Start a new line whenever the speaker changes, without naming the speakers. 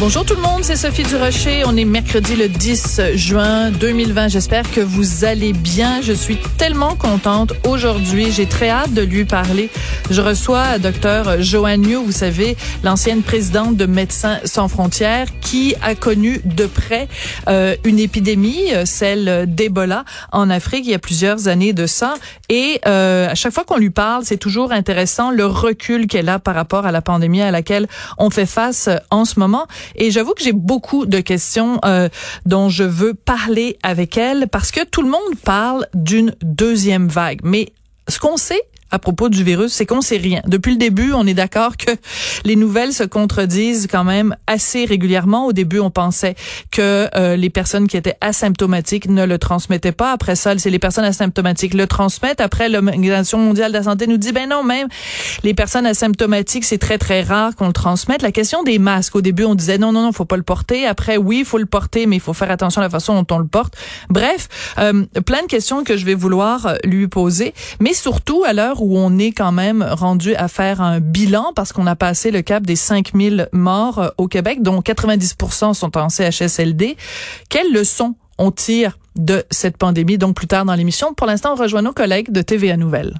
Bonjour tout le monde, c'est Sophie Durocher. On est mercredi le 10 juin 2020. J'espère que vous allez bien. Je suis tellement contente aujourd'hui. J'ai très hâte de lui parler. Je reçois docteur Joanne Liu, vous savez, l'ancienne présidente de Médecins sans frontières, qui a connu de près euh, une épidémie, celle d'Ebola en Afrique il y a plusieurs années de ça. Et euh, à chaque fois qu'on lui parle, c'est toujours intéressant le recul qu'elle a par rapport à la pandémie à laquelle on fait face en ce moment. Et j'avoue que j'ai beaucoup de questions euh, dont je veux parler avec elle parce que tout le monde parle d'une deuxième vague. Mais ce qu'on sait, à propos du virus, c'est qu'on sait rien. Depuis le début, on est d'accord que les nouvelles se contredisent quand même assez régulièrement. Au début, on pensait que euh, les personnes qui étaient asymptomatiques ne le transmettaient pas. Après ça, c'est les personnes asymptomatiques le transmettent. Après, l'Organisation mondiale de la santé nous dit, ben non, même les personnes asymptomatiques, c'est très, très rare qu'on le transmette. La question des masques, au début, on disait, non, non, non, faut pas le porter. Après, oui, faut le porter, mais il faut faire attention à la façon dont on le porte. Bref, euh, plein de questions que je vais vouloir euh, lui poser. Mais surtout, à l'heure où on est quand même rendu à faire un bilan parce qu'on a passé le cap des 5000 morts euh, au Québec, dont 90% sont en CHSLD. Quelles leçons on tire de cette pandémie, donc plus tard dans l'émission. Pour l'instant, on rejoint nos collègues de TVA Nouvelles.